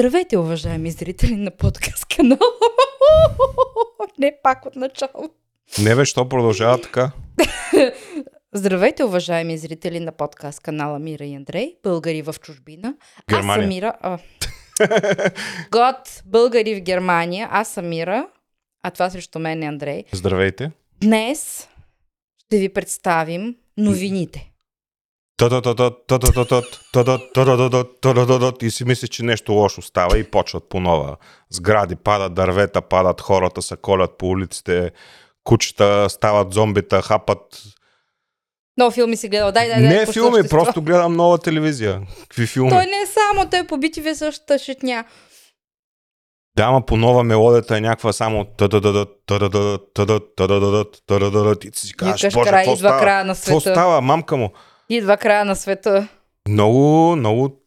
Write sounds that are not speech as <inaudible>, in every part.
Здравейте, уважаеми зрители на подкаст канал. <laughs> Не, пак от начало. Не бе, що продължава така? <laughs> Здравейте, уважаеми зрители на подкаст канала Мира и Андрей, българи в чужбина. Германия. Аз съм Мира. А... <laughs> Год, българи в Германия. Аз съм Мира, а това срещу мен е Андрей. Здравейте. Днес ще ви представим новините. И си мислиш, че нещо лошо става и почват по нова. Сгради падат, дървета падат, хората се колят по улиците, кучета стават зомбита, хапат. Много филми си гледал. Дай, дай, дай. Не филми, просто гледам нова телевизия. Какви филми? Той не е само, той по битви е същата шитня. Да, ама по нова мелодията е някаква само и ти си кажеш, боже, какво става? Какво става, мамка му? Идва края на света. Много, много,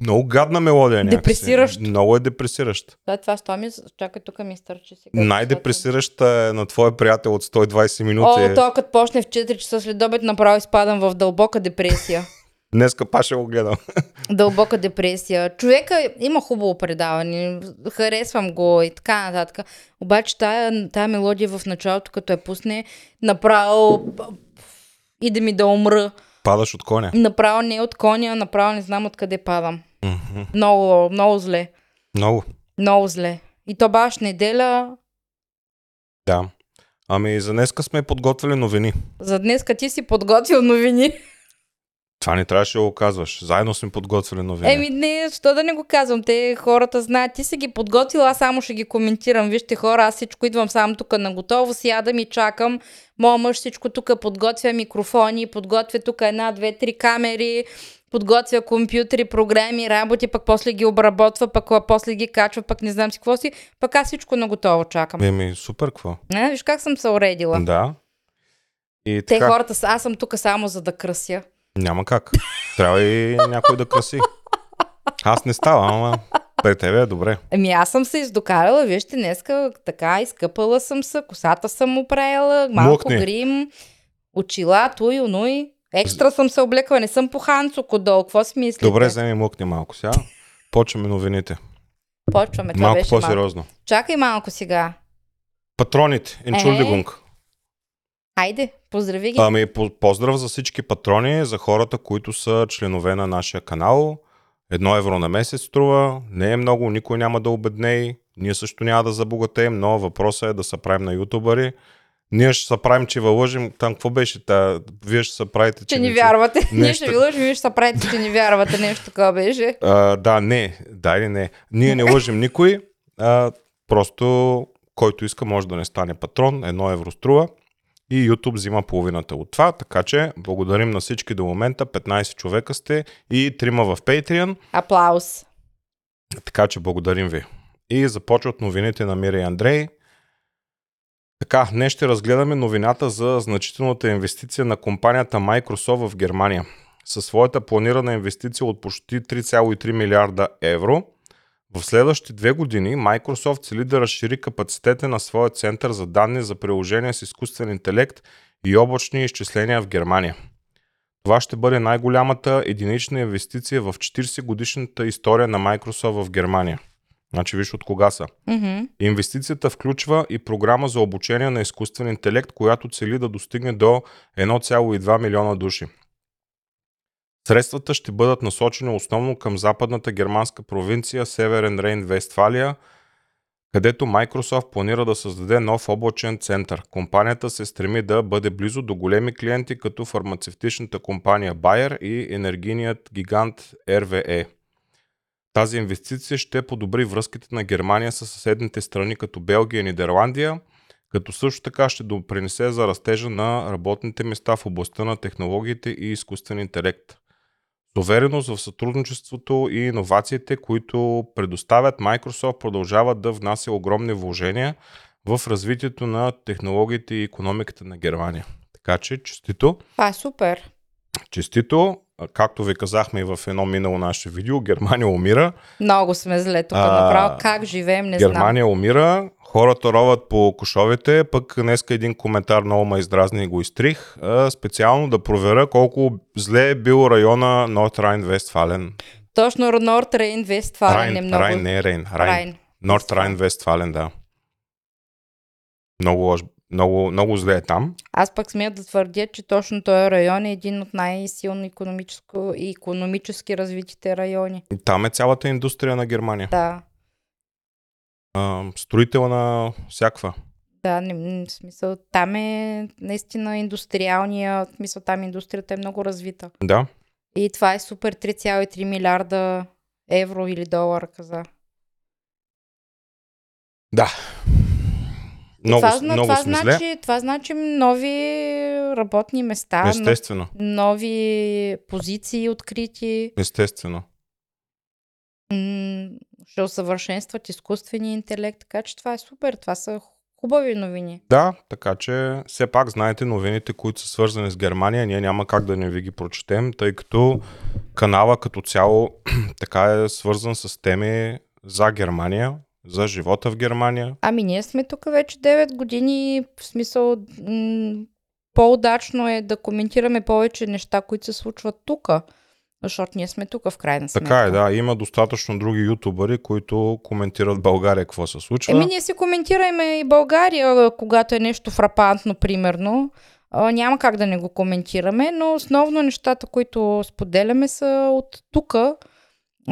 много гадна мелодия някакси. Депресиращ. Много е депресиращ. Да, това що ми... Чакай, тук ми стърчи сега. Най-депресираща е на твоя приятел от 120 минути. О, то като почне в 4 часа след обед, направо изпадам в дълбока депресия. <laughs> Днеска паше го гледам. <laughs> дълбока депресия. Човека има хубаво предаване, харесвам го и така нататък. Обаче тая, тая мелодия в началото, като я пусне, направо иде ми да умра. Падаш от коня. Направо не от коня, направо не знам откъде падам. Мгм. Много, много зле. Много. Много зле. И то баш неделя, Да. Ами за днеска сме подготвили новини. за днеска ти си подготвил новини. Това не трябваше да го казваш. Заедно сме подготвили новини. Еми не, що да не го казвам, те хората знаят, ти си ги подготвила, аз само ще ги коментирам. Вижте хора, аз всичко идвам само тук на готово, сядам и чакам. Моя мъж всичко тук подготвя микрофони, подготвя тук една, две, три камери, подготвя компютри, програми, работи, пък после ги обработва, пък после ги качва, пък не знам си какво си, пък аз всичко на готово чакам. Еми, супер, какво? Не, виж как съм се уредила. Да. И Те така, хората са, аз съм тук само за да кръся. Няма как. Трябва и някой да краси. Аз не ставам, ама при тебе е добре. Ами аз съм се издокарала, вижте, днеска така, изкъпала съм се, косата съм оправила, малко Млъкни. грим, очила, туй, онуй. Екстра съм се облекла, не съм по ханцук отдолу, какво си мислите? Добре, вземи млъкни малко сега. Почваме новините. Почваме, това малко беше малко. по-сериозно. Чакай малко сега. Патроните. Entschuldigung. Айде, поздрави ги. Ами, по- поздрав за всички патрони, за хората, които са членове на нашия канал. Едно евро на месец струва, не е много, никой няма да обеднее, ние също няма да забогатеем, но въпросът е да се правим на ютубъри. Ние ще се правим, че вълъжим, там какво беше, та, вие ще се правите, че... че ни не- вярвате. <laughs> Ние нещо- ще ви лъжим, вие ще се правите, че ни вярвате. Нещо такова беше. А, да, не, да или не. Ние не лъжим никой, а, просто който иска може да не стане патрон, едно евро струва и YouTube взима половината от това, така че благодарим на всички до момента, 15 човека сте и трима в Patreon, Аплаус. така че благодарим ви. И започват новините на Мира и Андрей. Така, днес ще разгледаме новината за значителната инвестиция на компанията Microsoft в Германия. Със своята планирана инвестиция от почти 3,3 милиарда евро, в следващите две години Microsoft цели да разшири капацитета на своя център за данни за приложения с изкуствен интелект и облачни изчисления в Германия. Това ще бъде най-голямата единична инвестиция в 40 годишната история на Microsoft в Германия. Значи виж от кога са. Мгм. Инвестицията включва и програма за обучение на изкуствен интелект, която цели да достигне до 1,2 милиона души. Средствата ще бъдат насочени основно към западната германска провинция Северен Рейн, Вестфалия, където Microsoft планира да създаде нов облачен център. Компанията се стреми да бъде близо до големи клиенти, като фармацевтичната компания Bayer и енергийният гигант RWE. Тази инвестиция ще подобри връзките на Германия с съседните страни като Белгия и Нидерландия, като също така ще допринесе за растежа на работните места в областта на технологиите и изкуствен интелект. С увереност в сътрудничеството и иновациите, които предоставят, Microsoft продължават да внася огромни вложения в развитието на технологиите и економиката на Германия. Така че, честито! Това е супер. Честито! Както ви казахме и в едно минало наше видео, Германия умира. Много сме зле тук А, направо. Как живеем, не знам. Германия умира, хората роват по кошовете, пък днеска един коментар много ме издразни и го изтрих. А, специално да проверя колко зле е бил района Норт Райн Вестфален. Точно Норд Рейн Вестфален е много. Райн, не Рейн. Райн. Норд Райн Вестфален, да. Много, лош- много, много зле е там. Аз пък смея да твърдя, че точно този район е един от най-силно економическо и економически развитите райони. Там е цялата индустрия на Германия. Да, А, строителна всяква. да, не, м, в смисъл, там е наистина индустриалния, в смисъл там индустрията е много развита. Да. И това е супер 3,3 милиарда евро или долара, каза. Да. Много, това, много това, значи, това значи нови работни места, но- Естествено. нови позиции открити. Естествено. м, ще усъвършенстват изкуствения интелект, така че това е супер. Това са хубави новини. Да, така че все пак знаете новините, които са свързани с Германия, ние няма как да не ви ги прочетем, тъй като канала като цяло <clears throat> така е свързан с теми за Германия, за живота в Германия. Ами ние сме тук вече 9 години, в смисъл м- по-удачно е да коментираме повече неща, които се случват тук, защото ние сме тук в крайна сметка. Така е, да. Има достатъчно други ютубъри, които коментират България какво се случва. Еми ние си коментираме и България, когато е нещо фрапантно, примерно. А, няма как да не го коментираме, но основно нещата, които споделяме са от тук,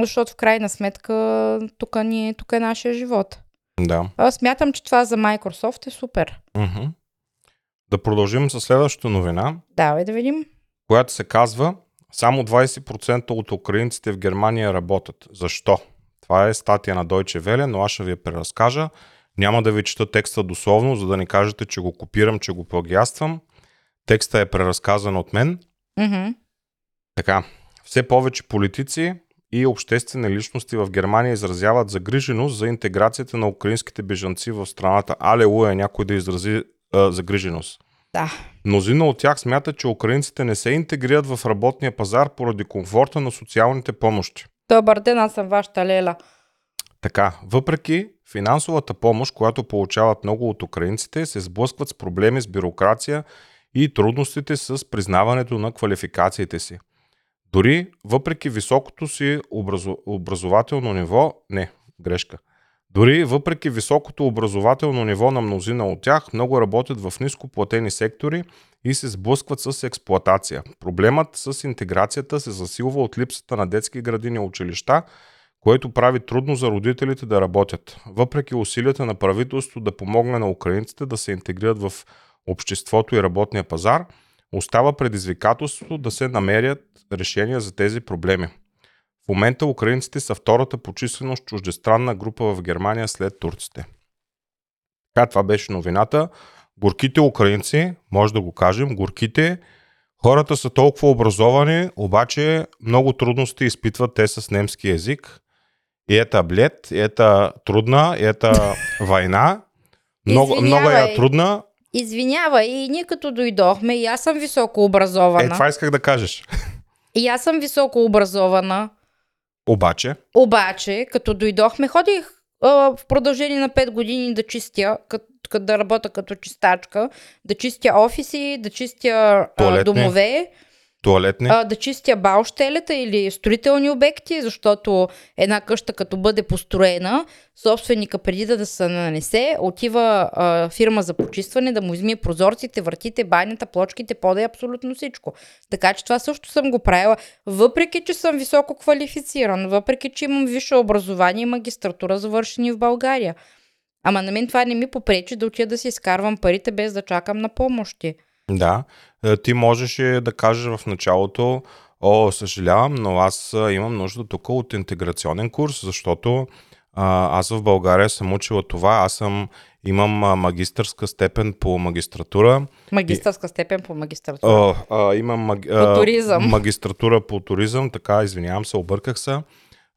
защото в крайна сметка тук ни е, тук е нашия живот. Да. Аз смятам, че това за Microsoft е супер. Мгм. Да продължим с следващата новина, Давай да видим. която се казва само 20% от украинците в Германия работят. Защо? Това е статия на Deutsche Welle, но аз ще ви я преразкажа. Няма да ви чета текста дословно, за да не кажете, че го копирам, че го плагиаствам. Текста е преразказан от мен. Мгм. Така, все повече политици и обществени личности в Германия изразяват загриженост за интеграцията на украинските бежанци в страната. Алелуя, някой да изрази а, загриженост. Да. Мнозина от тях смятат, че украинците не се интегрират в работния пазар поради комфорта на социалните помощи. Добър ден, аз съм вашата Лела. Така, въпреки финансовата помощ, която получават много от украинците, се сблъскват с проблеми с бюрокрация и трудностите с признаването на квалификациите си. Дори въпреки високото си образователно ниво, не, грешка. Дори въпреки високото образователно ниво на мнозина от тях, много работят в ниско платени сектори и се сблъскват с експлоатация. Проблемът с интеграцията се засилва от липсата на детски градини и училища, което прави трудно за родителите да работят. Въпреки усилията на правителството да помогне на украинците да се интегрират в обществото и работния пазар, остава предизвикателството да се намерят решения за тези проблеми. В момента украинците са втората по численост чуждестранна група в Германия след турците. Така, това беше новината. Горките украинци, може да го кажем, горките, хората са толкова образовани, обаче много трудности изпитват те с немски язик. И ета блед, и ета трудна, и ета <laughs> война. Много, много е трудна. Извинявай, и ние като дойдохме, и аз съм високо образована. Е, това исках да кажеш. <laughs> И аз съм високо образована. Обаче, Обаче, като дойдохме, ходих а, в продължение на 5 години да чистя, кът, кът, да работя като чистачка, да чистя офиси, да чистя а, домове, туалетни. а, да чистя баущелета или строителни обекти, защото една къща като бъде построена, собственика преди да се нанесе, отива а, фирма за почистване да му измие прозорците, вратите, банята, плочките, пода и абсолютно всичко. Така че това също съм го правила, въпреки че съм високо квалифициран, въпреки че имам висше образование и магистратура завършени в България. Ама на мен това не ми попречи да отида да си изкарвам парите без да чакам на помощи. Да, Е, ти можеше да кажеш в началото, о, съжалявам, но аз имам нужда тук от интеграционен курс, защото а, аз в България съм учила това, аз съм, имам а, магистърска степен по магистратура, Магистърска степен по магистратура. а, а, имам маг, а, По туризъм. магистратура по туризъм, така, извинявам се, обърках се.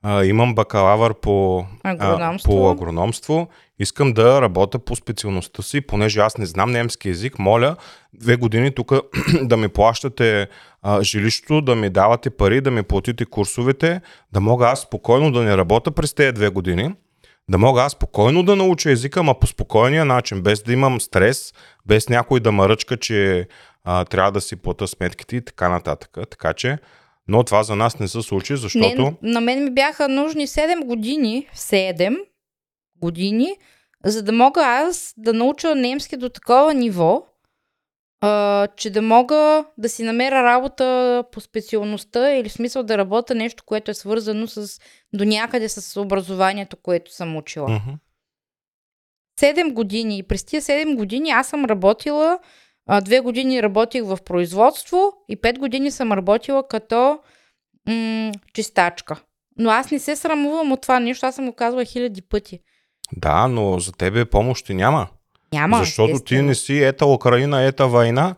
А, имам бакалавър по Агрономство. А, по агрономство. Искам да работя по специалността си, понеже аз не знам немски язик. Моля, две години тук <clears throat> да ми плащате а, жилището, да ми давате пари, да ми платите курсовете, да мога аз спокойно да не работя през тези две години, да мога аз спокойно да науча езика, ама по спокойния начин, без да имам стрес, без някой да ме ръчка, че а, трябва да си плата сметките и така нататък. Така че Но това за нас не се случи, защото... Не, на мен ми бяха нужни 7 години, 7 години, за да мога аз да науча немски до такова ниво, а, че да мога да си намеря работа по специалността или в смисъл да работя нещо, което е свързано с до някъде с образованието, което съм учила. Мгм. 7 години. И през тия 7 години аз съм работила, а, 2 години работих в производство и 5 години съм работила като м- чистачка. Но аз не се срамувам от това нещо, аз съм го казвала хиляди пъти. Да, но за тебе помощи няма. Няма. защото ти не си ета Украина, ета война,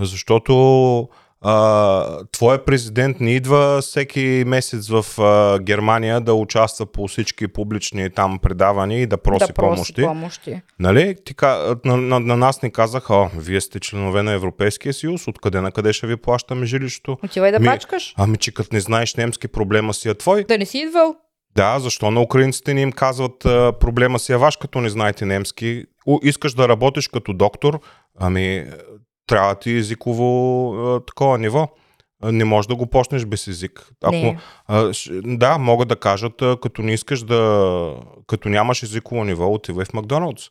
защото а, твоя президент не идва всеки месец в а, Германия да участва по всички публични там предавания и да проси, да проси помощи. помощи. Нали? Ти, на, на, на нас ни казаха, о, вие сте членове на Европейския съюз, откъде на къде ще ви плащаме жилището? Отивай да Ми- пачкаш. Ами, че като не знаеш немски, проблема си е твой. Да не си идвал. Да, защо на украинците не им казват а, проблема си е ваш, като не знаете немски. У, искаш да работиш като доктор, ами трябва ти езиково а, такова ниво. А, Не можеш да го почнеш без език. Ако, Не. а, да, могат да кажат, а, като не искаш да... Като нямаш езиково ниво, отивай в Макдоналдс.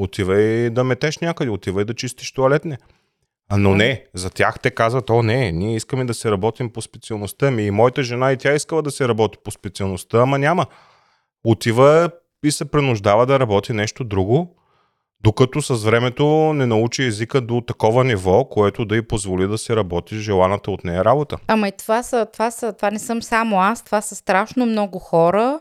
Отивай да метеш някъде, отивай да чистиш туалетни. А, но не, за тях те казват, о не, ние искаме да се работим по специалността ми. И моята жена и тя искала да се работи по специалността, ама няма. Отива и се принуждава да работи нещо друго, докато с времето не научи езика до такова ниво, което да й позволи да се работи желаната от нея работа. Ама и това са, това са, това не съм само аз, това са страшно много хора,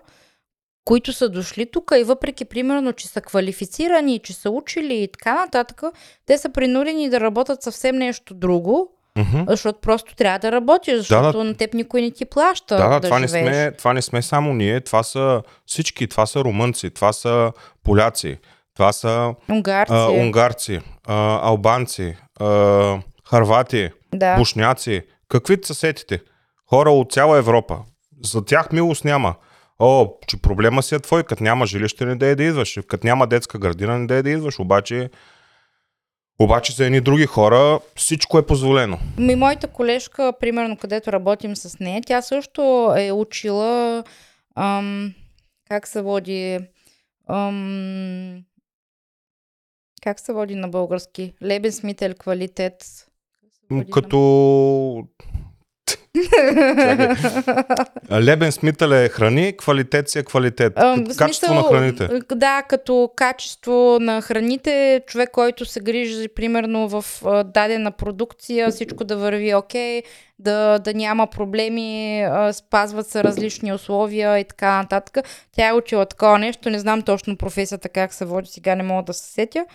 които са дошли тук и въпреки, примерно, че са квалифицирани, че са учили и така нататък, те са принудени да работят съвсем нещо друго, Мгм. защото просто трябва да работиш, защото на теб никой не ти плаща Да, да, да това, не сме, това не сме само ние, това са всички, това са румънци, това са поляци, това са Унгарци. а, унгарци, а, албанци, а, харвати, да. бушняци, каквито са сетите. Хора от цяла Европа. За тях милост няма. О, че проблема си е твой, като няма жилище, не да е да идваш. Като няма детска градина, не да е да идваш. Обаче, обаче за едни други хора всичко е позволено. Ми, моята колежка, примерно, където работим с нея, тя също е учила ам, как се води ам, как се води на български? Лебенсмител квалитет. Като Лебен Смитъл е храни, квалитет си е квалитет. Ам, Като Качество на смисъл, храните. е, Да, като качество на храните, човек, който се грижи, примерно, в а, дадена продукция, всичко да върви окей, да, да няма проблеми, а, спазват се различни условия и така нататък. Тя е учила такова нещо, не знам точно професията как се води, сега не мога да се сетя.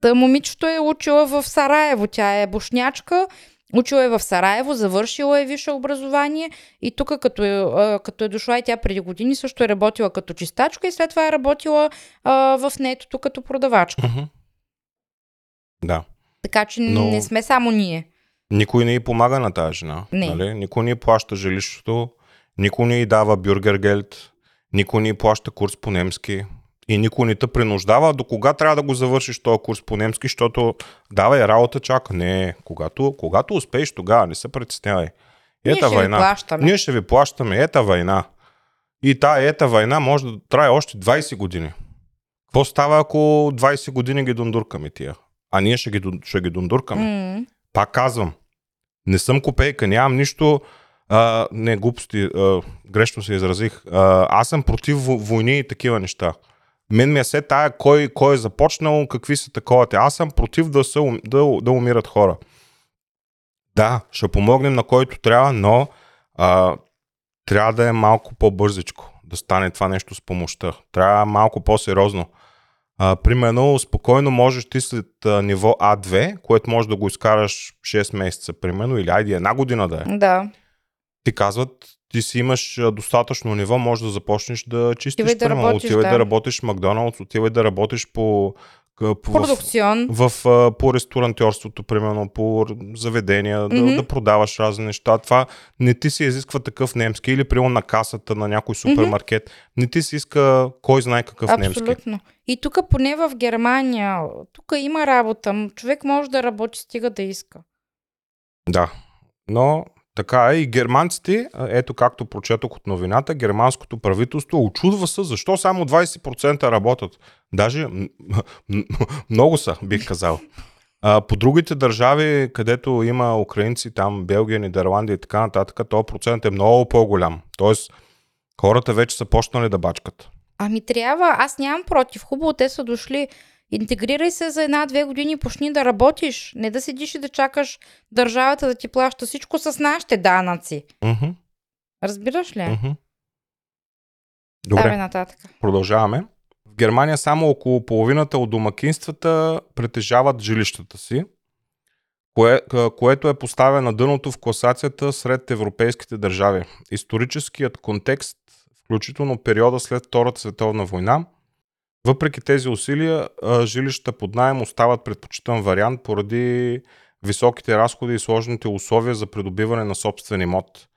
Та момичето е учила в Сараево, тя е бушнячка, Учила е в Сараево, завършила е висше образование и тук като е, като е дошла и тя преди години също е работила като чистачка и след това е работила а, в нетото като продавачка. Мгм. Да. Така че Но- не сме само ние. Никой не й помага на тази жена. Не. Нали? Никой не й плаща жилището, никой не й дава бюргергелт, никой не й плаща курс по немски и никой не те принуждава до кога трябва да го завършиш този курс по немски, защото давай работа чака. Не, когато, когато успееш тогава, не се притеснявай. Ние Ета ще ви плащаме. Ние ще ви плащаме. Ета война. И тая ета война може да трае още 20 години. Какво става, ако 20 години ги дундуркаме тия? А ние ще ги, ще ги дундуркаме. М, Пак казвам, не съм копейка, нямам нищо, а, не глупости, а, грешно се изразих. А, аз съм против во- войни и такива неща. Мен ми е се тая кой, кой е започнал, какви са таковате. Аз съм против да, са, да, да умират хора. Да, ще помогнем на който трябва, но а, трябва да е малко по-бързичко да стане това нещо с помощта. Трябва малко по-сериозно. А, примерно, спокойно можеш ти след а, ниво А2, което може да го изкараш 6 месеца, примерно, или айде една година да е. Да. Ти казват, ти си имаш достатъчно ниво, може да започнеш да чистиш. Отивай да работиш, отивай да. да работиш в Макдоналдс, отивай да работиш по, по в, Продукцион. в, а, по ресторантьорството, примерно, по заведения, Мгм. да, да продаваш разни неща. Това не ти се изисква такъв немски или примерно на касата на някой супермаркет. Не ти се иска кой знае какъв немски. Абсолютно. И тук поне в Германия, тук има работа. Човек може да работи, стига да иска. Да. Но Така е. И германците, ето както прочетох от новината, германското правителство очудва се защо само 20% работят. Даже много са, бих казал. По другите държави, където има украинци, там Белгия, Нидерландия и така нататък, този процент е много по-голям. Тоест, хората вече са почнали да бачкат. Ами трябва, аз нямам против. Хубаво, те са дошли. Интегрирай се за една-две години и почни да работиш. Не да седиш и да чакаш държавата да ти плаща всичко с нашите данъци. Мгм, Разбираш ли? Давай Добре, нататък. продължаваме. В Германия само около половината от домакинствата притежават жилищата си, кое, което е поставя на дъното в класацията сред европейските държави. Историческият контекст, включително периода след Втората световна война, въпреки тези усилия, а, жилищата под найем остават предпочитан вариант поради високите разходи и сложните условия за придобиване на собствен имот.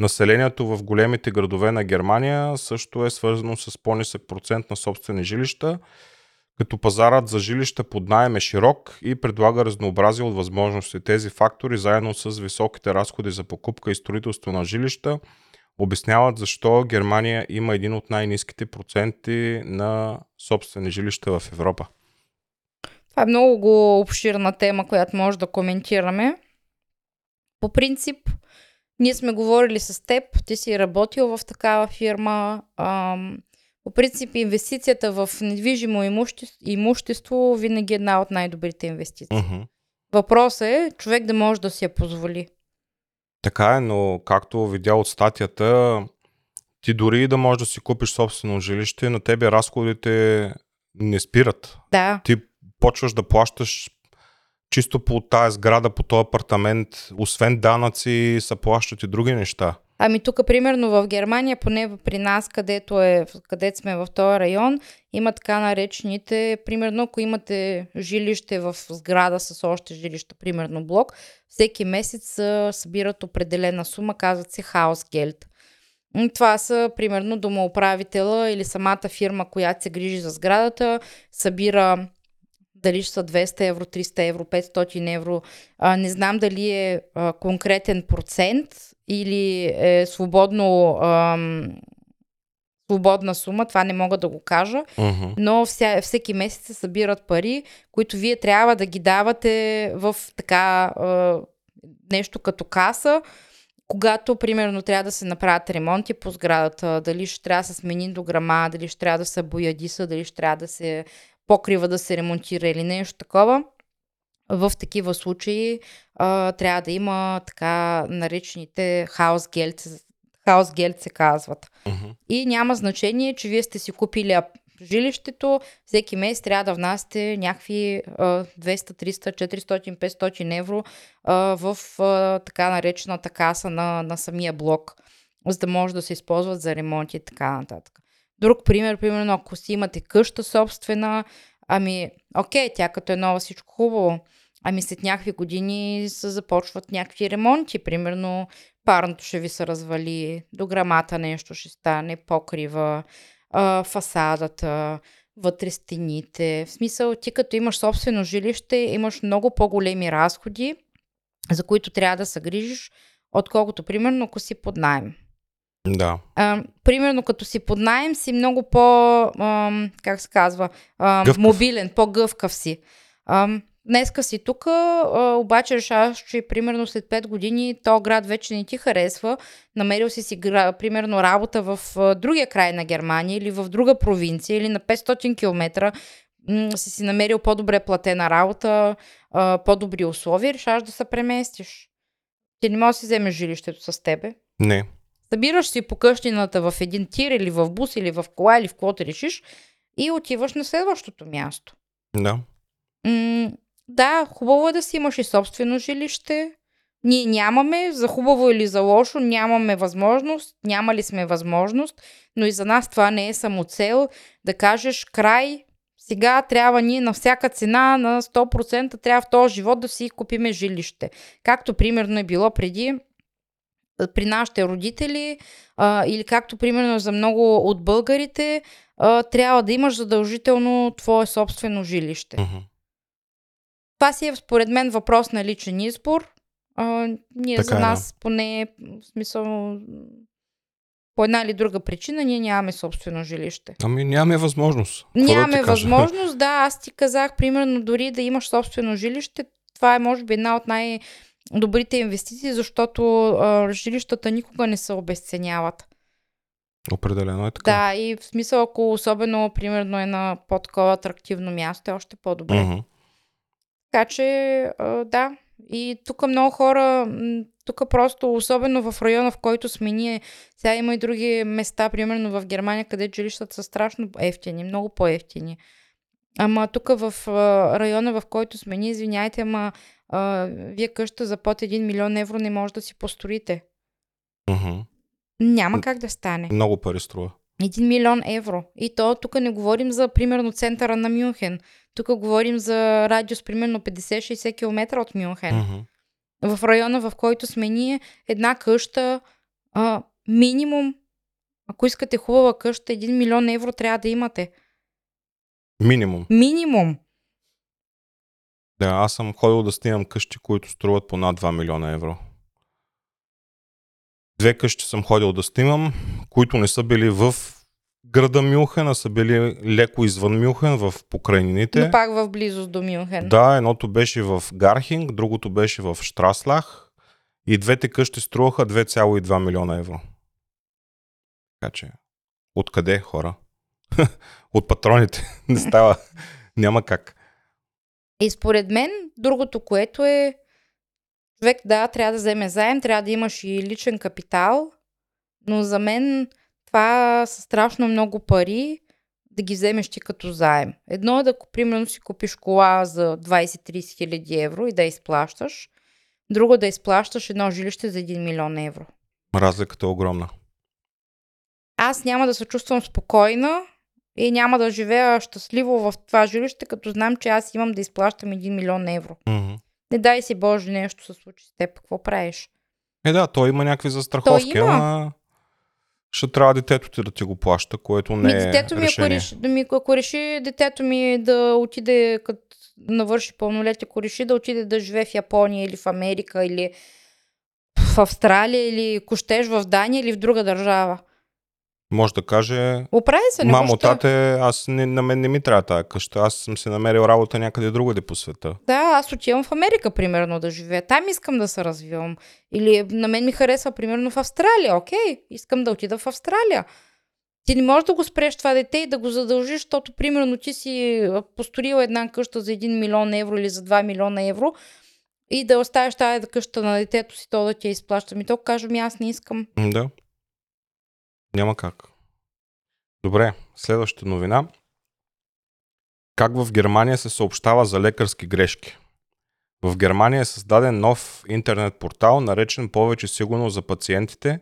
Населението в големите градове на Германия също е свързано с по-нисък процент на собствени жилища, като пазарът за жилища под найем е широк и предлага разнообразие от възможности. Тези фактори, заедно с високите разходи за покупка и строителство на жилища, обясняват защо Германия има един от най-низките проценти на собствени жилища в Европа. Това е много обширна тема, която може да коментираме. По принцип, ние сме говорили с теб, ти си работил в такава фирма. Ам, по принцип, инвестицията в недвижимо имущество, имущество винаги е една от най-добрите инвестиции. Мгм. Въпросът е човек да може да си я позволи. Така е, но както видя от статията, ти дори да можеш да си купиш собствено жилище, на тебе разходите не спират. Да, Ти почваш да плащаш чисто по тази сграда, по този апартамент, освен данъци, са плащат и други неща. Ами тук, примерно в Германия, поне при нас, където, е, където сме в този район, има така наречените, примерно ако имате жилище в сграда с още жилища, примерно блок, всеки месец събират определена сума, казват се. М, Това са, примерно, домоуправителя или самата фирма, която се грижи за сградата, събира дали ще са 200 евро, 300 евро, 500 евро. А, не знам дали е а, конкретен процент или е свободно, ам, свободна сума, това не мога да го кажа, Мгм. но вся, всеки месец се събират пари, които вие трябва да ги давате в така а, нещо като каса, когато, примерно, трябва да се направят ремонти по сградата, дали ще трябва да се смени дограма, дали ще трябва да се боядиса, дали ще трябва да се покрива да се ремонтира или нещо такова. В такива случаи а, трябва да има така наречените хаусгелт, хаусгелт се казват. Мгм. И няма значение, че вие сте си купили жилището, всеки месец трябва да внасяте някакви а, 200, 300, 400, 500 евро а, в а, така наречената каса на, на самия блок, за да може да се използват за ремонт и така нататък. Друг пример, примерно, ако си имате къща собствена, ами, окей, тя като е нова всичко хубаво, ами след някакви години се започват някакви ремонти, примерно парното ще ви се развали, до грамата нещо ще стане, покрива, а, фасадата, вътре стените. В смисъл, ти като имаш собствено жилище, имаш много по-големи разходи, за които трябва да се грижиш, отколкото, примерно, ако си под найем. Да. А, примерно, като си под найем, си много по, ам, как се казва, Гъвкав. мобилен, по-гъвкав си. Ам, днеска си тук, обаче решаваш, че примерно след 5 години то град вече не ти харесва, намерил си си гра, примерно работа в а, другия край на Германия или в друга провинция или на 500 км, м- си си намерил по-добре платена работа, а, по-добри условия, решаваш да се преместиш. Ти не можеш да си вземеш жилището с тебе. Не. Събираш си по къщината в един тир или в бус или в кола или в каквото решиш и отиваш на следващото място. Да. М- да, хубаво е да си имаш и собствено жилище. Ние нямаме, за хубаво или за лошо, нямаме възможност, нямали сме възможност, но и за нас това не е само цел да кажеш край, сега трябва ние на всяка цена, на 100% трябва в този живот да си купиме жилище. Както примерно е било преди при нашите родители а, или както примерно за много от българите, а, трябва да имаш задължително твое собствено жилище. Мгм. Това си е според мен въпрос на личен избор. а, ние Така за е, да. нас поне, в смисъл, по една или друга причина, ние нямаме собствено жилище. Ами нямаме възможност. Какво Нямаме възможност, да, аз ти казах, примерно, дори да имаш собствено жилище, това е може би една от най-добрите инвестиции, защото а, жилищата никога не се обесценяват. Определено е така. Да, и в смисъл, ако особено, примерно, е на по-такова атрактивно място, е още по-добре. Мгм. Така че, а, да. И тук много хора, тук просто, особено в района, в който сме ние, сега има и други места, примерно в Германия, къде жилищата са страшно ефтини, много по-ефтини. Ама тук в а, района, в който сме ние, извиняйте, ама а, вие къща за под 1 милион евро не може да си построите. Мгм. Няма как да стане. Много пари струва. 1 милион евро. И то тук не говорим за примерно центъра на Мюнхен. Тук говорим за радиус примерно 50-60 км от Мюнхен. Мгм. В района, в който сме ние, една къща, а, минимум, ако искате хубава къща, 1 милион евро трябва да имате. Минимум. Минимум. Да, аз съм ходил да снимам къщи, които струват по над 2 милиона евро. Две къщи съм ходил да снимам, които не са били в града Мюнхен, а са били леко извън Мюнхен, в покрайнините. Но пак в близост до Мюнхен. Да, едното беше в Гархинг, другото беше в Штраслах и двете къщи струваха 2,2 милиона евро. Така че, откъде хора? <laughs> От патроните. <laughs> Не става. Няма как. И според мен, другото, което е, човек, да, трябва да вземе заем, трябва да имаш и личен капитал, но за мен това са страшно много пари да ги вземеш ти като заем. Едно е да, примерно, си купиш кола за 20-30 хиляди евро и да изплащаш. Друго е да изплащаш едно жилище за 1 милион евро. Разликата е огромна. Аз няма да се чувствам спокойна и няма да живея щастливо в това жилище, като знам, че аз имам да изплащам 1 милион евро. Мгм. Не дай си Боже нещо се случи с теб. Какво правиш? Е, да, той има някакви застраховки, Той има. ама ще трябва детето ти да ти го плаща, което не Ми, е детето ми, ако решение. реши, да ми, ако реши детето ми да отиде, като навърши пълнолетие, ако реши да отиде да живее в Япония или в Америка или в Австралия или ако щеш в Дания или в друга държава. Може да каже, Оправи се, не мамо, тате, аз не, на мен не ми трябва тази къща, аз съм си намерил работа някъде другаде по света. Да, аз отивам в Америка, примерно, да живея. Там искам да се развивам. Или на мен ми харесва, примерно, в Австралия. Окей, искам да отида в Австралия. Ти не можеш да го спреш това дете и да го задължиш, защото, примерно, ти си построил една къща за 1 милион евро или за 2 милиона евро и да оставиш тази къща на детето си, то да ти я изплаща. Ми то кажа ми, аз не искам. Да. Няма как. Добре, следващата новина. Как в Германия се съобщава за лекарски грешки? В Германия е създаден нов интернет портал, наречен повече сигурно за пациентите,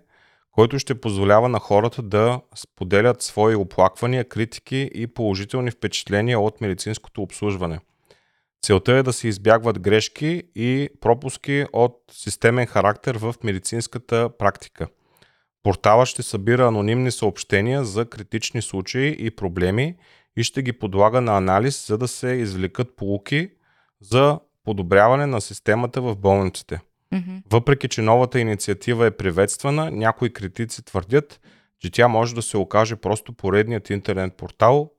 който ще позволява на хората да споделят свои оплаквания, критики и положителни впечатления от медицинското обслужване. Целта е да се избягват грешки и пропуски от системен характер в медицинската практика. Портала ще събира анонимни съобщения за критични случаи и проблеми и ще ги подлага на анализ, за да се извлекат полуки за подобряване на системата в болниците. Мгм. Въпреки, че новата инициатива е приветствана, някои критици твърдят, че тя може да се окаже просто поредният интернет портал,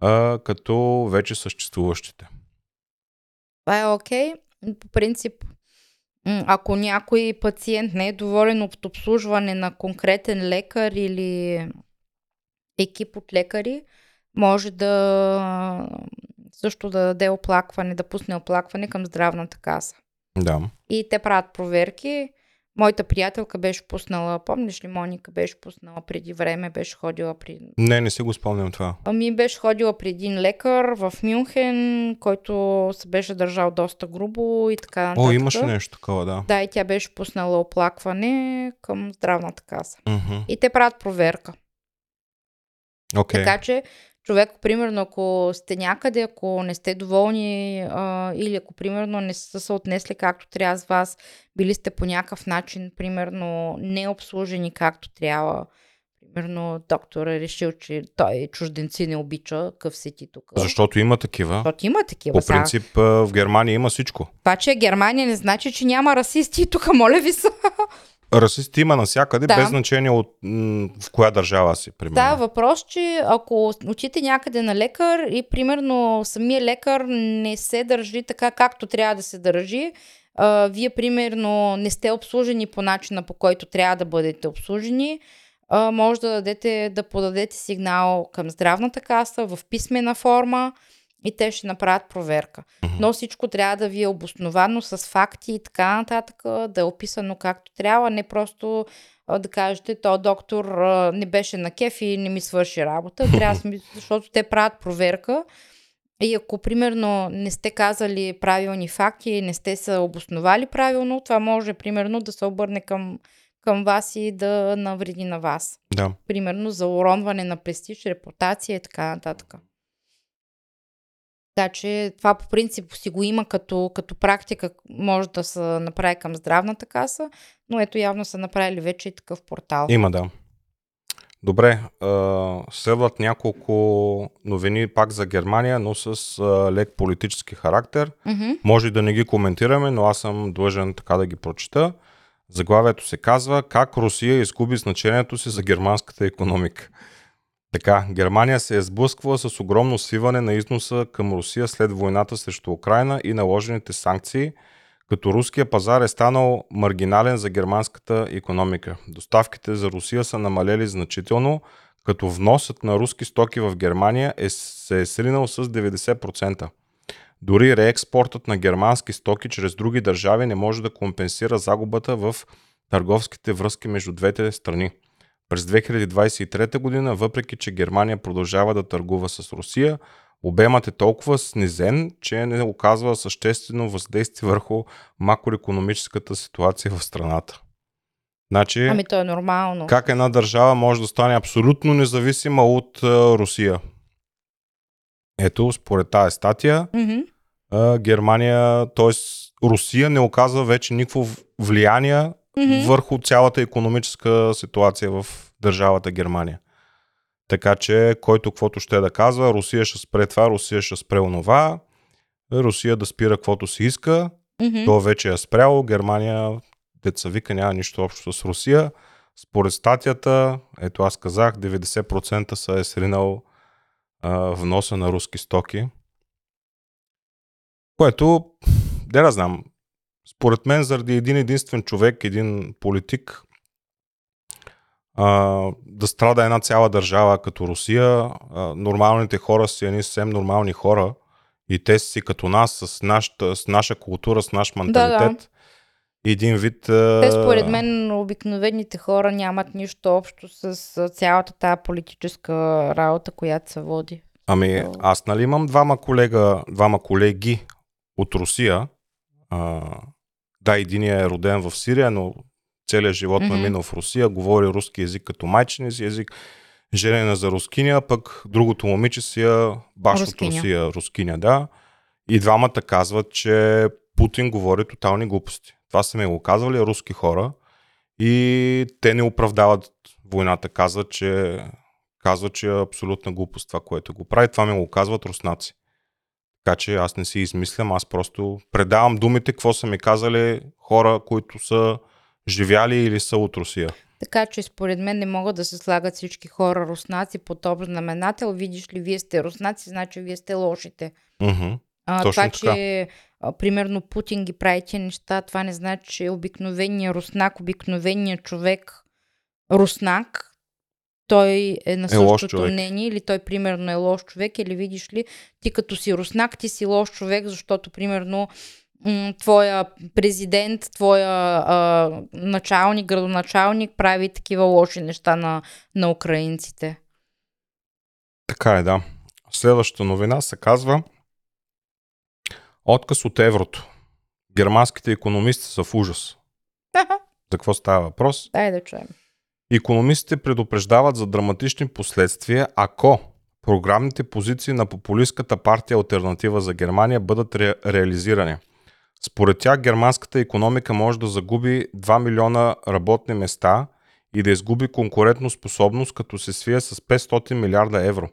а, като вече съществуващите. Това е окей. По принцип, ако някой пациент не е доволен от обслужване на конкретен лекар или екип от лекари, може да също да даде оплакване, да пусне оплакване към здравната каса. Да. И те правят проверки. Моята приятелка беше пуснала, помниш ли, Моника беше пуснала преди време, беше ходила при Не, не си го спомням това. Ами беше ходила при един лекар в Мюнхен, който се беше държал доста грубо и така нататък. О, имаше нещо такова, да. Да, и тя беше пуснала оплакване към здравната каса. Мгм. И те правят проверка. Окей. Така че човек, примерно, ако сте някъде, ако не сте доволни а, или ако, примерно, не са се отнесли както трябва с вас, били сте по някакъв начин, примерно, не обслужени както трябва, примерно, доктор е решил, че той чужденци не обича, къв си ти тук. Защото има такива. Защото има такива. По принцип в Германия има всичко. Това, че Германия не значи, че няма расисти. Тук, моля ви се. Расисти има навсякъде, Да. без значение от, м- в коя държава си, примерно. Да, въпрос, че ако отите някъде на лекар и примерно самия лекар не се държи така, както трябва да се държи, а, вие примерно не сте обслужени по начина, по който трябва да бъдете обслужени, а, може да, дадете, да подадете сигнал към здравната каса в писмена форма и те ще направят проверка. Но всичко трябва да ви е обосновано с факти и така нататък, да е описано както трябва, не просто да кажете, то доктор не беше на кеф и не ми свърши работа. <laughs> Трябва сме, защото те правят проверка. И ако, примерно, не сте казали правилни факти не сте се обосновали правилно, това може, примерно, да се обърне към, към вас и да навреди на вас. да. Примерно за уронване на престиж, репутация и така нататък. Така че това по принцип си го има като, като практика, може да се направи към здравната каса, но ето явно са направили вече и такъв портал. Има, да. Добре, следват няколко новини пак за Германия, но с лек политически характер. Мгм. Може да не ги коментираме, но аз съм длъжен така да ги прочета. Заглавието се казва Как Русия изгуби значението си за германската економика. Така, Германия се е сблъсквала с огромно свиване на износа към Русия след войната срещу Украина и наложените санкции, като руския пазар е станал маргинален за германската економика. Доставките за Русия са намалели значително, като вносът на руски стоки в Германия е, се е сринал с 90%. Дори реекспортът на германски стоки чрез други държави не може да компенсира загубата в търговските връзки между двете страни. През 2023 година, въпреки че Германия продължава да търгува с Русия, обемът е толкова снизен, че не оказва съществено въздействие върху макроекономическата ситуация в страната. Значи, Ами то е нормално. как една държава може да стане абсолютно независима от а, Русия? Ето, според тази статия, а, Германия, т.е. Русия не оказва вече никакво влияние Мгм. върху цялата економическа ситуация в държавата Германия. Така че, който каквото ще да казва, Русия ще спре това, Русия ще спре онова, Русия да спира каквото си иска, Мгм. то вече е спряло, Германия, деца вика, няма нищо общо с Русия. Според статията, ето аз казах, 90% са е сринал а, вноса на руски стоки. Което, де да знам, според мен заради един единствен човек, един политик, а, да страда една цяла държава като Русия, а, нормалните хора са едни съвсем нормални хора и те си като нас, с, нашата, с наша култура, с наш менталитет. Един вид... Те според мен обикновените хора нямат нищо общо с цялата тази политическа работа, която се води. Ами, аз нали имам двама колега, двама колеги от Русия. А, да, единият е роден в Сирия, но целият живот му е Мгм. минал в Русия, говори руски язик като майчин си език, женена за рускиня, пък другото момиче си е баш от Рускиня. Русия, рускиня, да. И двамата казват, че Путин говори тотални глупости. Това са ми го казвали руски хора и те не оправдават войната. Казват, че казва, че е абсолютна глупост това, което го прави. Това ми го казват руснаци. Така че аз не си измислям, аз просто предавам думите, какво са ми казали хора, които са живяли или са от Русия. Така че според мен не могат да се слагат всички хора руснаци под общ знаменател. Видиш ли, вие сте руснаци, значи вие сте лошите. Мгм. А, Точно това, така. че а, примерно Путин ги прави тия неща, това не значи, че обикновения руснак, обикновения човек руснак, той е на Е същото човек. мнение или той примерно е лош човек или видиш ли, ти като си руснак, ти си лош човек, защото примерно твоя президент, твоя а, началник, градоначалник прави такива лоши неща на, на украинците. Така е, да. Следващата новина се казва Отказ от еврото. Германските економисти са в ужас. За какво става въпрос? Дай да чуем. Економистите предупреждават за драматични последствия, ако програмните позиции на популистската партия Альтернатива за Германия бъдат ре, реализирани. Според тях германската економика може да загуби 2 милиона работни места и да изгуби конкурентно способност, като се свие с 500 милиарда евро.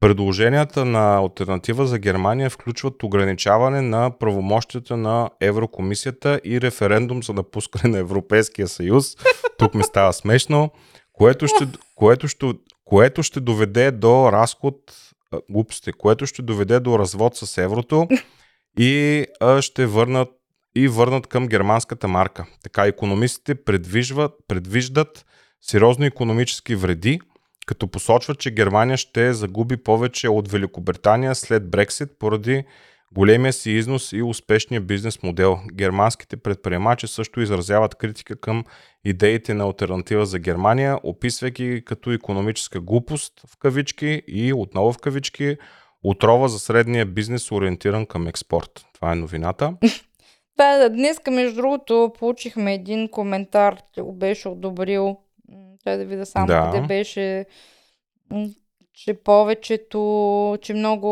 Предложенията на альтернатива за Германия включват ограничаване на правомощията на Еврокомисията и референдум за напускане на Европейския съюз. Тук ми става смешно, което ще, което ще, което ще доведе до разход, глупости, което ще доведе до развод с еврото и ще върнат и върнат към германската марка. Така економистите предвиждат сериозни економически вреди, като посочват, че Германия ще загуби повече от Великобритания след Брексит поради големия си износ и успешния бизнес модел. Германските предприемачи също изразяват критика към идеите на альтернатива за Германия, описвайки като економическа глупост в кавички и отново в кавички отрова за средния бизнес, ориентиран към експорт. Това е новината. <laughs> Да, днес, между другото, получихме един коментар, го беше одобрил. Той да видя само Да. къде беше, че повечето, че много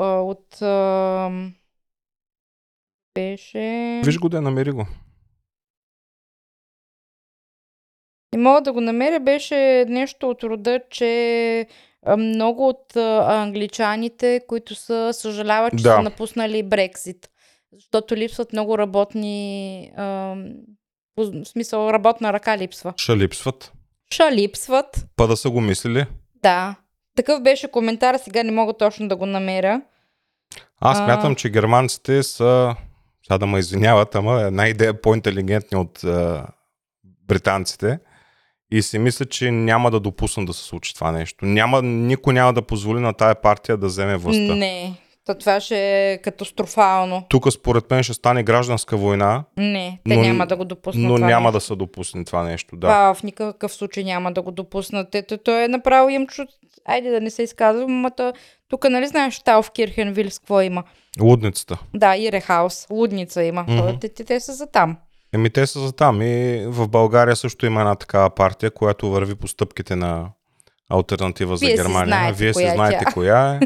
а, от... А, беше... Виж го да намери го. Не мога да го намеря, беше нещо от рода, че много от англичаните, които са съжаляват, че Да. са напуснали Брексит, защото липсват много работни, а, в смисъл работна ръка липсва. Ще липсват. Ша липсват, Па да са го мислили. да. Такъв беше коментар, сега не мога точно да го намеря. Аз А. смятам, че германците са, сега да ме извиняват, ама една идея по-интелигентни от а, британците и си мисля, че няма да допуснат да се случи това нещо. Няма, никой няма да позволи на тая партия да вземе властта. Не, то това ще е катастрофално. Тук според мен ще стане гражданска война, Не, те Но- няма да го допуснат но това няма нещо. да се допусне това нещо. Да. Това в никакъв случай няма да го допуснат. Ето, той е направил им чуд. Айде да не се изказвам, то- тук нали знаеш Тал в Кирхенвилс какво има? Лудницата. Да, и Рехаус, лудница има. Mm-hmm. Те, те, те са за там. Еми те са за там и в България също има една такава партия, която върви по стъпките на альтернатива за Вие си Германия. знаете Вие си е знаете тя. коя е.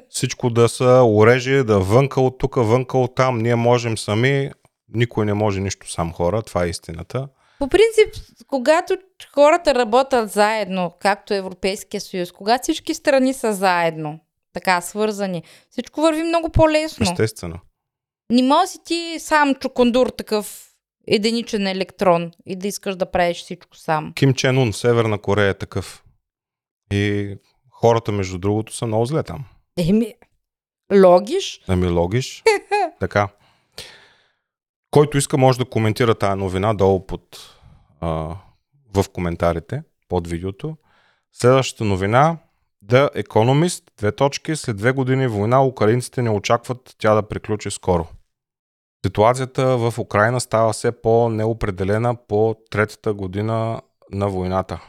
<laughs> Всичко да са орежие, да вънка от тук, вънка от там. Ние можем сами. Никой не може нищо сам хора. Това е истината. По принцип, когато хората работят заедно, както Европейския съюз, когато всички страни са заедно, така свързани, всичко върви много по-лесно. Естествено. Не може си ти сам чукундур такъв единичен електрон и да искаш да правиш всичко сам. Ким Чен Ун, Северна Корея е такъв. И хората, между другото, са много зле там. Еми, логиш? Ами логиш. <laughs> така. Който иска може да коментира тая новина долу под, а, в коментарите под видеото. Следващата новина The Economist, две точки, след две години война украинците не очакват тя да приключи скоро. Ситуацията в Украина става все по-неопределена по третата година на войната.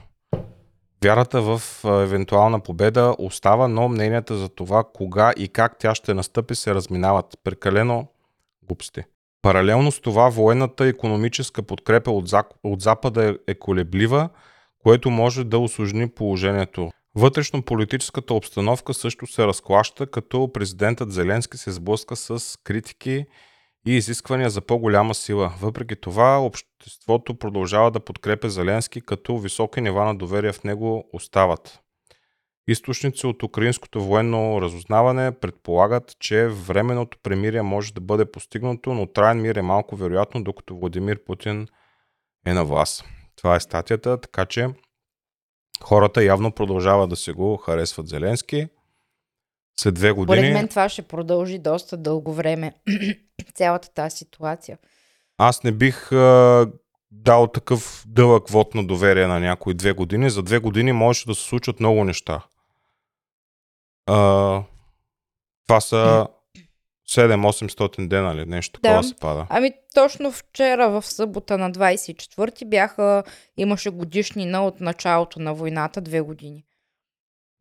Вярата в евентуална победа остава, но мненията за това кога и как тя ще настъпи се разминават. Прекалено глупости. Паралелно с това военната економическа подкрепа от, Запада е колеблива, което може да осложни положението. Вътрешно политическата обстановка също се разклаща, като президентът Зеленски се сблъска с критики и изисквания за по-голяма сила. Въпреки това, обществото продължава да подкрепя Зеленски, като високи нива на доверие в него остават. Източници от украинското военно разузнаване предполагат, че временното премирие може да бъде постигнато, но траен мир е малко вероятно, докато Владимир Путин е на власт. Това е статията, така че хората явно продължават да се го харесват Зеленски. След две Поред години... мен това ще продължи доста дълго време. <clears throat> Цялата тази ситуация. Аз не бих а, дал такъв дълъг вод на доверие на някои две години. За две години можеше да се случат много неща. А, това са <clears throat> 7-800 дена или нещо такова Да. се пада. Ами точно вчера в събота на 24-ти бяха, имаше годишнина от началото на войната, две години.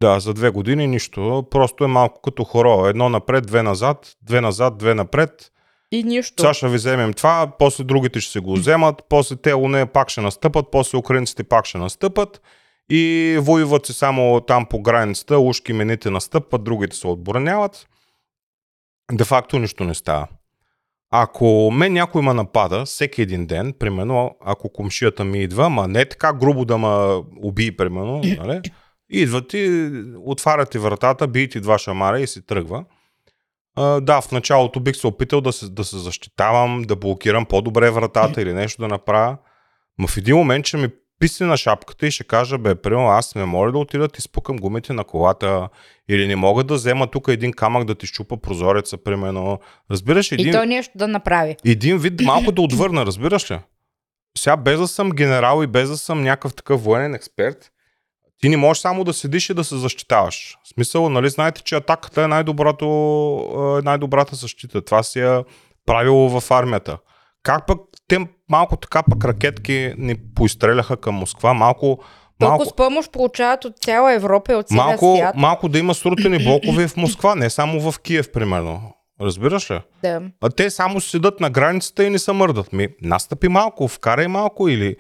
Да, за две години нищо. Просто е малко като хоро. Едно напред, две назад, две назад, две напред. И нищо. Сега ще ви вземем това, после другите ще се го вземат, после те уне пак ще настъпат, после украинците пак ще настъпат и воюват се само там по границата, ушки мените настъпват, другите се отбраняват. Де факто нищо не става. ако мен някой ме напада всеки един ден, примерно, ако комшията ми идва, ма не така грубо да ме убие, примерно, нали? Идват и отварят ти вратата, бият ти два шамара и си тръгва. А, да, в началото бих се опитал да се, да се защитавам, да блокирам по-добре вратата или нещо да направя. Но в един момент ще ми писне на шапката и ще кажа, бе, примерно, аз не мога да отида да спукам гумите на колата или не мога да взема тук един камък да ти щупа прозореца, примерно. Разбираш, един, И той нещо да направи. един вид малко да отвърна, разбираш ли? Сега без да съм генерал и без да съм някакъв такъв военен експерт, ти не можеш само да седиш и да се защитаваш. В смисъл, нали, знаете, че атаката е най-доброто, е най-добрата защита. Това си е правило в армията. Как пък те малко така пък ракетки ни поизстреляха към Москва, малко, Толкова малко, с помощ получават от цяла Европа и от целия малко, свят. малко да има срутени <clears throat> блокове в Москва, не само в Киев, примерно. Разбираш ли? Да. А те само седат на границата и не се мърдат. Ми, настъпи малко, вкарай малко или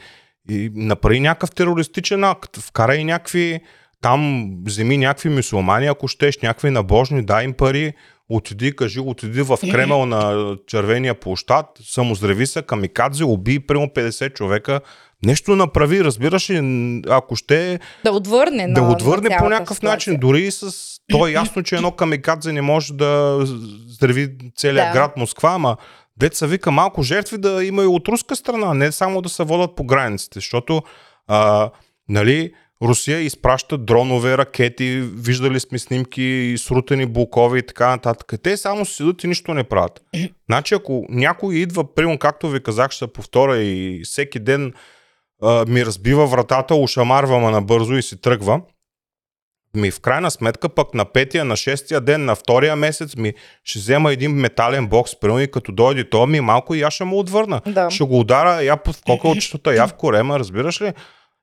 и направи някакъв терористичен акт, вкарай някакви там вземи някакви мусулмани, ако щеш, някакви набожни, дай им пари, отиди, кажи, отиди в Кремъл на червения площад, самоздрави се, камикадзе, убий прямо 50 човека, нещо направи, разбираш ли, ако ще Да отвърне. да на, отвърне на по някакъв ситуация. начин. Дори и с... То е ясно, че едно камикадзе не може да здрави целият Да. град Москва, ама деца вика малко жертви да има и от руска страна, не само да се водят по границите, защото а, нали, Русия изпраща дронове, ракети, виждали сме снимки, срутени блокове и така нататък. Те само си седат и нищо не правят. <clears throat> Значи ако някой идва, примерно както ви казах, ще повторя и всеки ден а, ми разбива вратата, ушамарва ме набързо и си тръгва, ми в крайна сметка пък на петия, на шестия ден, на втория месец ми ще взема един метален бокс, примерно и като дойде то ми малко и аз ще му отвърна. Да. Ще го удара я под кокълчетата, <laughs> я в корема, разбираш ли?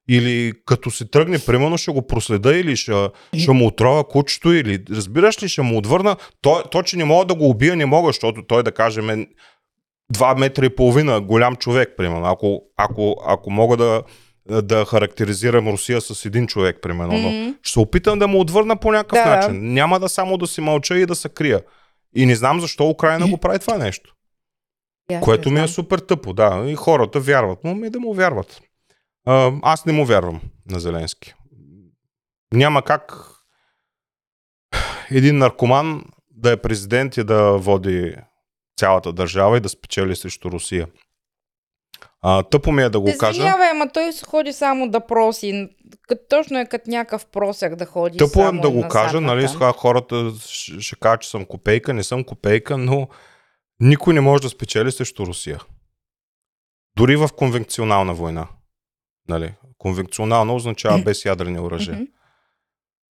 Или като се тръгне, примерно ще го проследа или ще, ще му отрова кучето или разбираш ли, ще му отвърна. То, то, че не мога да го убия, не мога, защото той да кажем е 2 метра и половина, голям човек, примерно. Ако, ако, ако мога да, да характеризирам Русия с един човек, примерно. Но Мгм. ще се опитам да му отвърна по някакъв Да, начин. Няма да само да си мълча и да се крия. И не знам защо Украина го прави това нещо. Аз Което ми е супер тъпо, да. И хората вярват. Но ми да му вярват. А, аз не му вярвам на Зеленски. Няма как един наркоман да е президент и да води цялата държава и да спечели срещу Русия. А, тъпо ми е да го Те кажа. Извинявай, ама той се ходи само да проси. Точно е като някакъв просяк да ходи Тъпо е само да го насам кажа, нали? Сега хората ще, ще кажат, че съм копейка, не съм копейка, но никой не може да спечели срещу Русия. Дори в конвенционална война. Нали? Конвенционална означава без ядрени оръжия.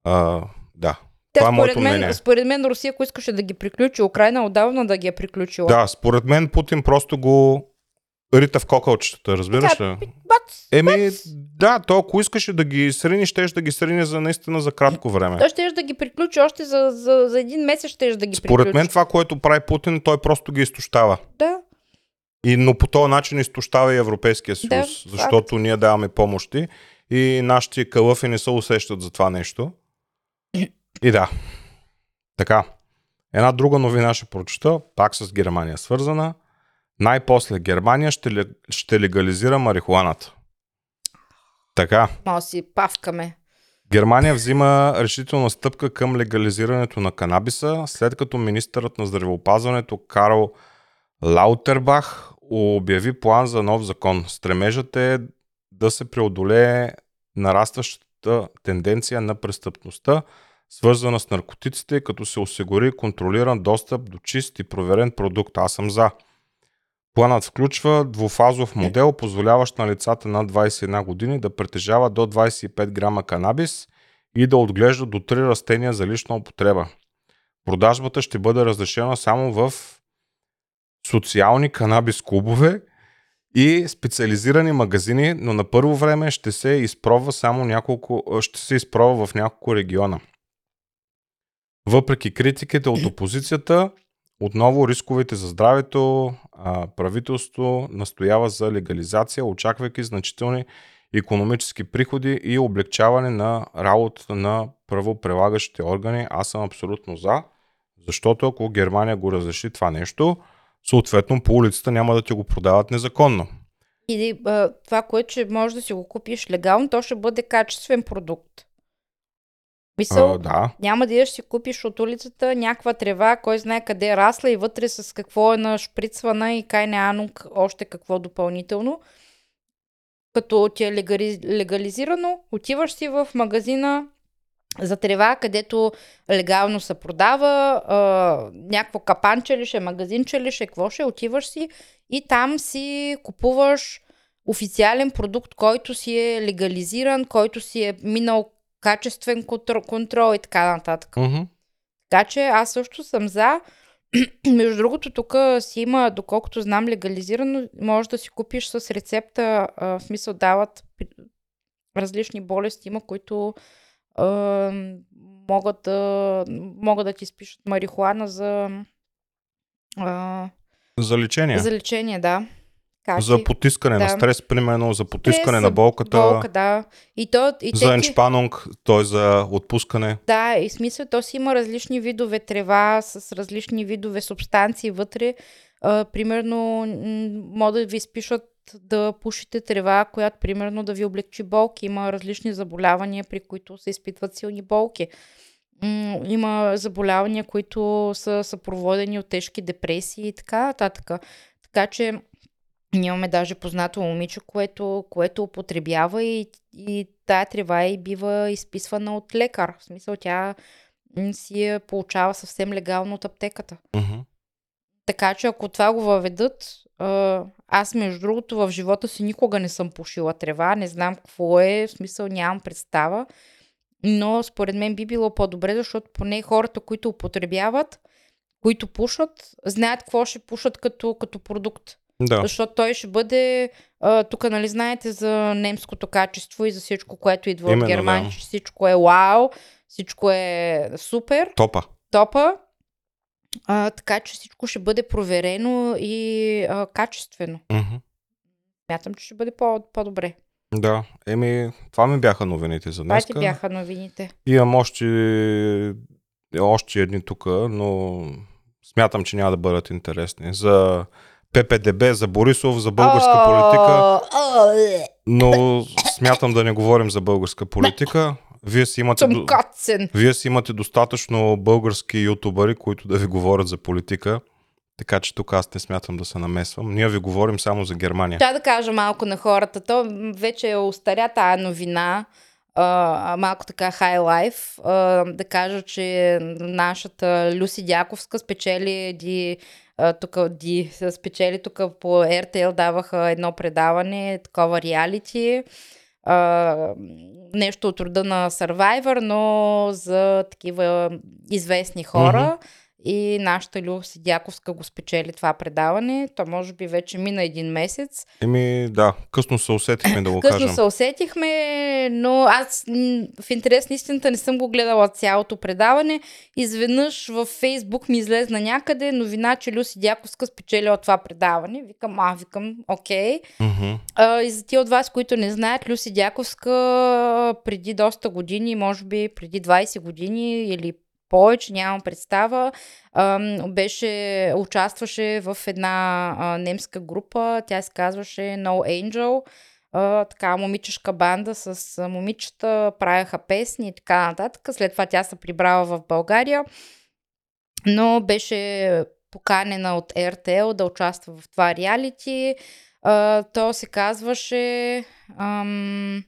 А, да. Те, Това е според, мен, мнение. според мен Русия, ако искаше да ги приключи, Украина отдавна да ги е приключила. Да, според мен Путин просто го рита в кокълчетата, разбираш Така, ли? Бац! Еми, да, то ако искаше да ги срини, щеш да ги срини за наистина за кратко време. Той ще да ги приключи още за, за, за един месец ще да ги Според приключи. мен това, което прави Путин, той просто ги изтощава. Да. И, но по този начин изтощава и Европейския съюз, Да, защото ние даваме помощи и нашите кълъфи не се усещат за това нещо. И да. Така. Една друга новина ще прочета, пак с Германия свързана. Най-после Германия ще, ще легализира марихуаната. Така. Мало си павкаме. Германия взима решителна стъпка към легализирането на канабиса, след като министърът на здравеопазването Карл Лаутербах обяви план за нов закон. Стремежът е да се преодолее нарастващата тенденция на престъпността, свързана с наркотиците, като се осигури контролиран достъп до чист и проверен продукт. Аз съм за. Планът включва двуфазов модел, позволяващ на лицата над 21 години да притежават до 25 грама канабис и да отглеждат до 3 растения за лична употреба. Продажбата ще бъде разрешена само в социални канабис клубове и специализирани магазини, но на първо време ще се изпробва само няколко, ще се изпробва в няколко региона. Въпреки критиките от опозицията, отново рисковете за здравето, правителство настоява за легализация, очаквайки значителни економически приходи и облегчаване на работата на правоприлагащите органи. Аз съм абсолютно за, защото ако Германия го разреши това нещо, съответно по улицата няма да ти го продават незаконно. И това, което ще можеш да си го купиш легално, то ще бъде качествен продукт. Мисъл, А, да. няма да идеш си купиш от улицата някаква трева, кой знае къде е расла и вътре с какво е нашприцвана и кай не анук още какво допълнително. Като ти е легализирано, отиваш си в магазина за трева, където легално се продава, а, някакво капанче ли ще, магазинче ли ще, какво ще, отиваш си и там си купуваш официален продукт, който си е легализиран, който си е минал качествен контр- контрол и така нататък. Мгм. Така че аз също съм за. <clears throat> Между другото, тук си има, доколкото знам, легализирано, може да си купиш с рецепта, а, в смисъл дават различни болести, има, които а, могат, да, могат да ти спишат марихуана за, а, За лечение. за лечение, да. Как За потискане на да. стрес, примерно, за потискане Стрес, на болката, болка, да. И то, и за еншпанунг, т.е. за отпускане. Да, и смисъл, то си има различни видове трева с различни видове субстанции вътре. А, примерно, могат да ви изпишат да пушите трева, която примерно да ви облегчи болки. Има различни заболявания, при които се изпитват силни болки. Има заболявания, които са съпроводени от тежки депресии и така нататък. Така че имаме даже познато момиче, което, което употребява и, и тая трева и бива изписвана от лекар. В смисъл тя си я получава съвсем легално от аптеката. Мгм. Така че ако това го въведат, аз между другото в живота си никога не съм пушила трева, не знам какво е, в смисъл нямам представа, но според мен би било по-добре, защото поне хората, които употребяват, които пушат, знаят какво ще пушат като, като продукт. Да. Защото той ще бъде, тук нали знаете за немското качество и за всичко, което идва Именно, от Германия, да. всичко е вау, всичко е супер, Топа. топа, а, така че всичко ще бъде проверено и а, качествено. Мгм. Мятам, че ще бъде по- по-добре. Да. Еми, това ми бяха новините за Това днес. ти бяха новините. Имам още, още едни тук, но смятам, че няма да бъдат интересни. За ППДБ, за Борисов, за българска политика, е, но смятам да не говорим за българска политика. Вие си имате, до... Вие си имате достатъчно български ютубъри, които да ви говорят за политика, така че тук аз не смятам да се намесвам. Ние ви говорим само за Германия. Трябва да кажа малко на хората. То вече е остаря тая новина. а, малко така хай лайф. да кажа, че нашата Люси Дяковска спечели ди, тук ди, спечели тук по RTL даваха едно предаване, такова реалити. Нещо от рода на Survivor, но за такива известни хора. И нашата Люси Дяковска го спечели това предаване. То може би вече мина един месец. Еми, да, късно се усетихме да го Късно кажем. се усетихме, но аз в интерес на истината не съм го гледала цялото предаване. Изведнъж във Фейсбук ми излезна някъде новина, че Люси Дяковска спечелила това предаване. Викам, а, викам, окей. А, и за тия от вас, които не знаят, Люси Дяковска преди доста години, може би преди 20 години или повече, нямам представа, беше, участваше в една немска група, тя се казваше No Angel, така момичешка банда с момичета, правяха песни и така нататък. След това тя се прибрала в България, но беше поканена от RTL да участва в това реалити. То се казваше ам,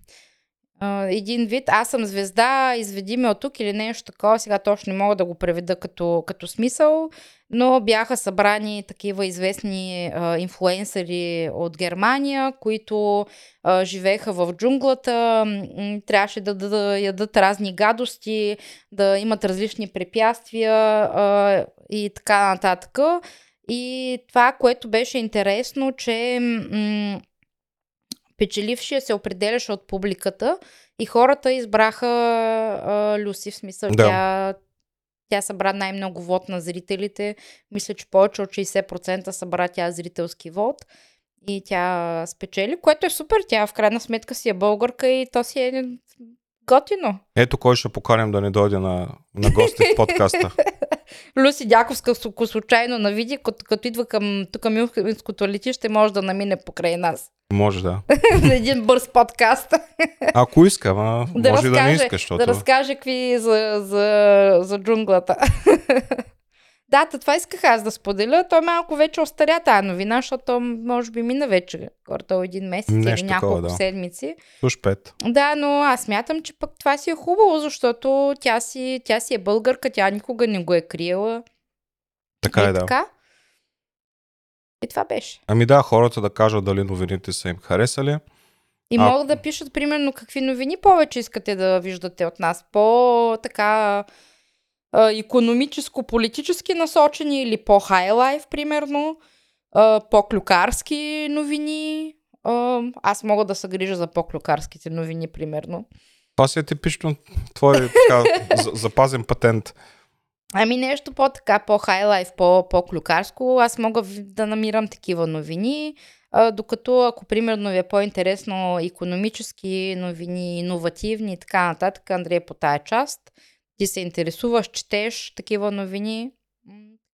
един вид Аз съм звезда, изведи ме от тук или нещо такова. Сега точно не мога да го преведа като, като смисъл, но бяха събрани такива известни а, инфлуенсъри от Германия, които а, живееха в джунглата, трябваше да, да, да ядат разни гадости, да имат различни препятствия а, и така нататък. И това, което беше интересно, че м- печелившия се определяше от публиката и хората избраха а, Люси, в смисъл Да. тя, тя събра най-много вод на зрителите. Мисля, че повече от 60% събра тя зрителски вод и тя спечели, което е супер. Тя в крайна сметка си е българка и то си е готино. Ето кой ще поканим да не дойде на, на гости в подкаста. <laughs> Люси Дяковска, ако случайно навиди, като, като идва към тук Мюнхенското летище, може да намине покрай нас. Може да. <laughs> За един бърз подкаст. <laughs> Ако иска, ама да може и да не разкаже, иска, защото... да разкаже какви за, за, за джунглата. Да, това исках аз да споделя. Той малко вече остаря тази новина, защото може би мина вече горе един месец Нещо или няколко такова, да. седмици. Слуш пет. Да, но аз мятам, че пък това си е хубаво, защото тя си, тя си е българка, тя никога не го е криела. Така и е, да. така. И това беше. Ами да, хората да кажат дали новините са им харесали. И А- могат да пишат, примерно, какви новини повече искате да виждате от нас. По-така економическо-политически насочени или по-хайлайф, примерно. По-клюкарски новини. Аз мога да се грижа за по-клюкарските новини, примерно. Това си е типично твой така, <laughs> за- запазен патент. Ами нещо по-така, по-хайлайф, по- по-клюкарско. Аз мога да намирам такива новини, докато ако примерно ви е по-интересно економически новини, иновативни и така нататък, Андрей по тая част, ти се интересуваш, четеш такива новини,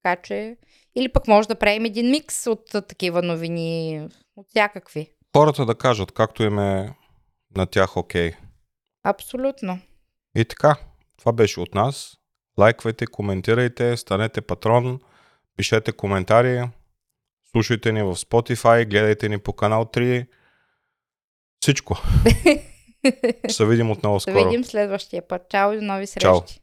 така че... Или пък може да правим един микс от такива новини, от всякакви. Хората да кажат както им е на тях окей. Абсолютно. И така, това беше от нас. Лайквайте, коментирайте, станете патрон, пишете коментари, слушайте ни в Spotify, гледайте ни по канал 3. Всичко. <laughs> Ще видим отново скоро. видим следващия път. Чао и до нови Чао. срещи.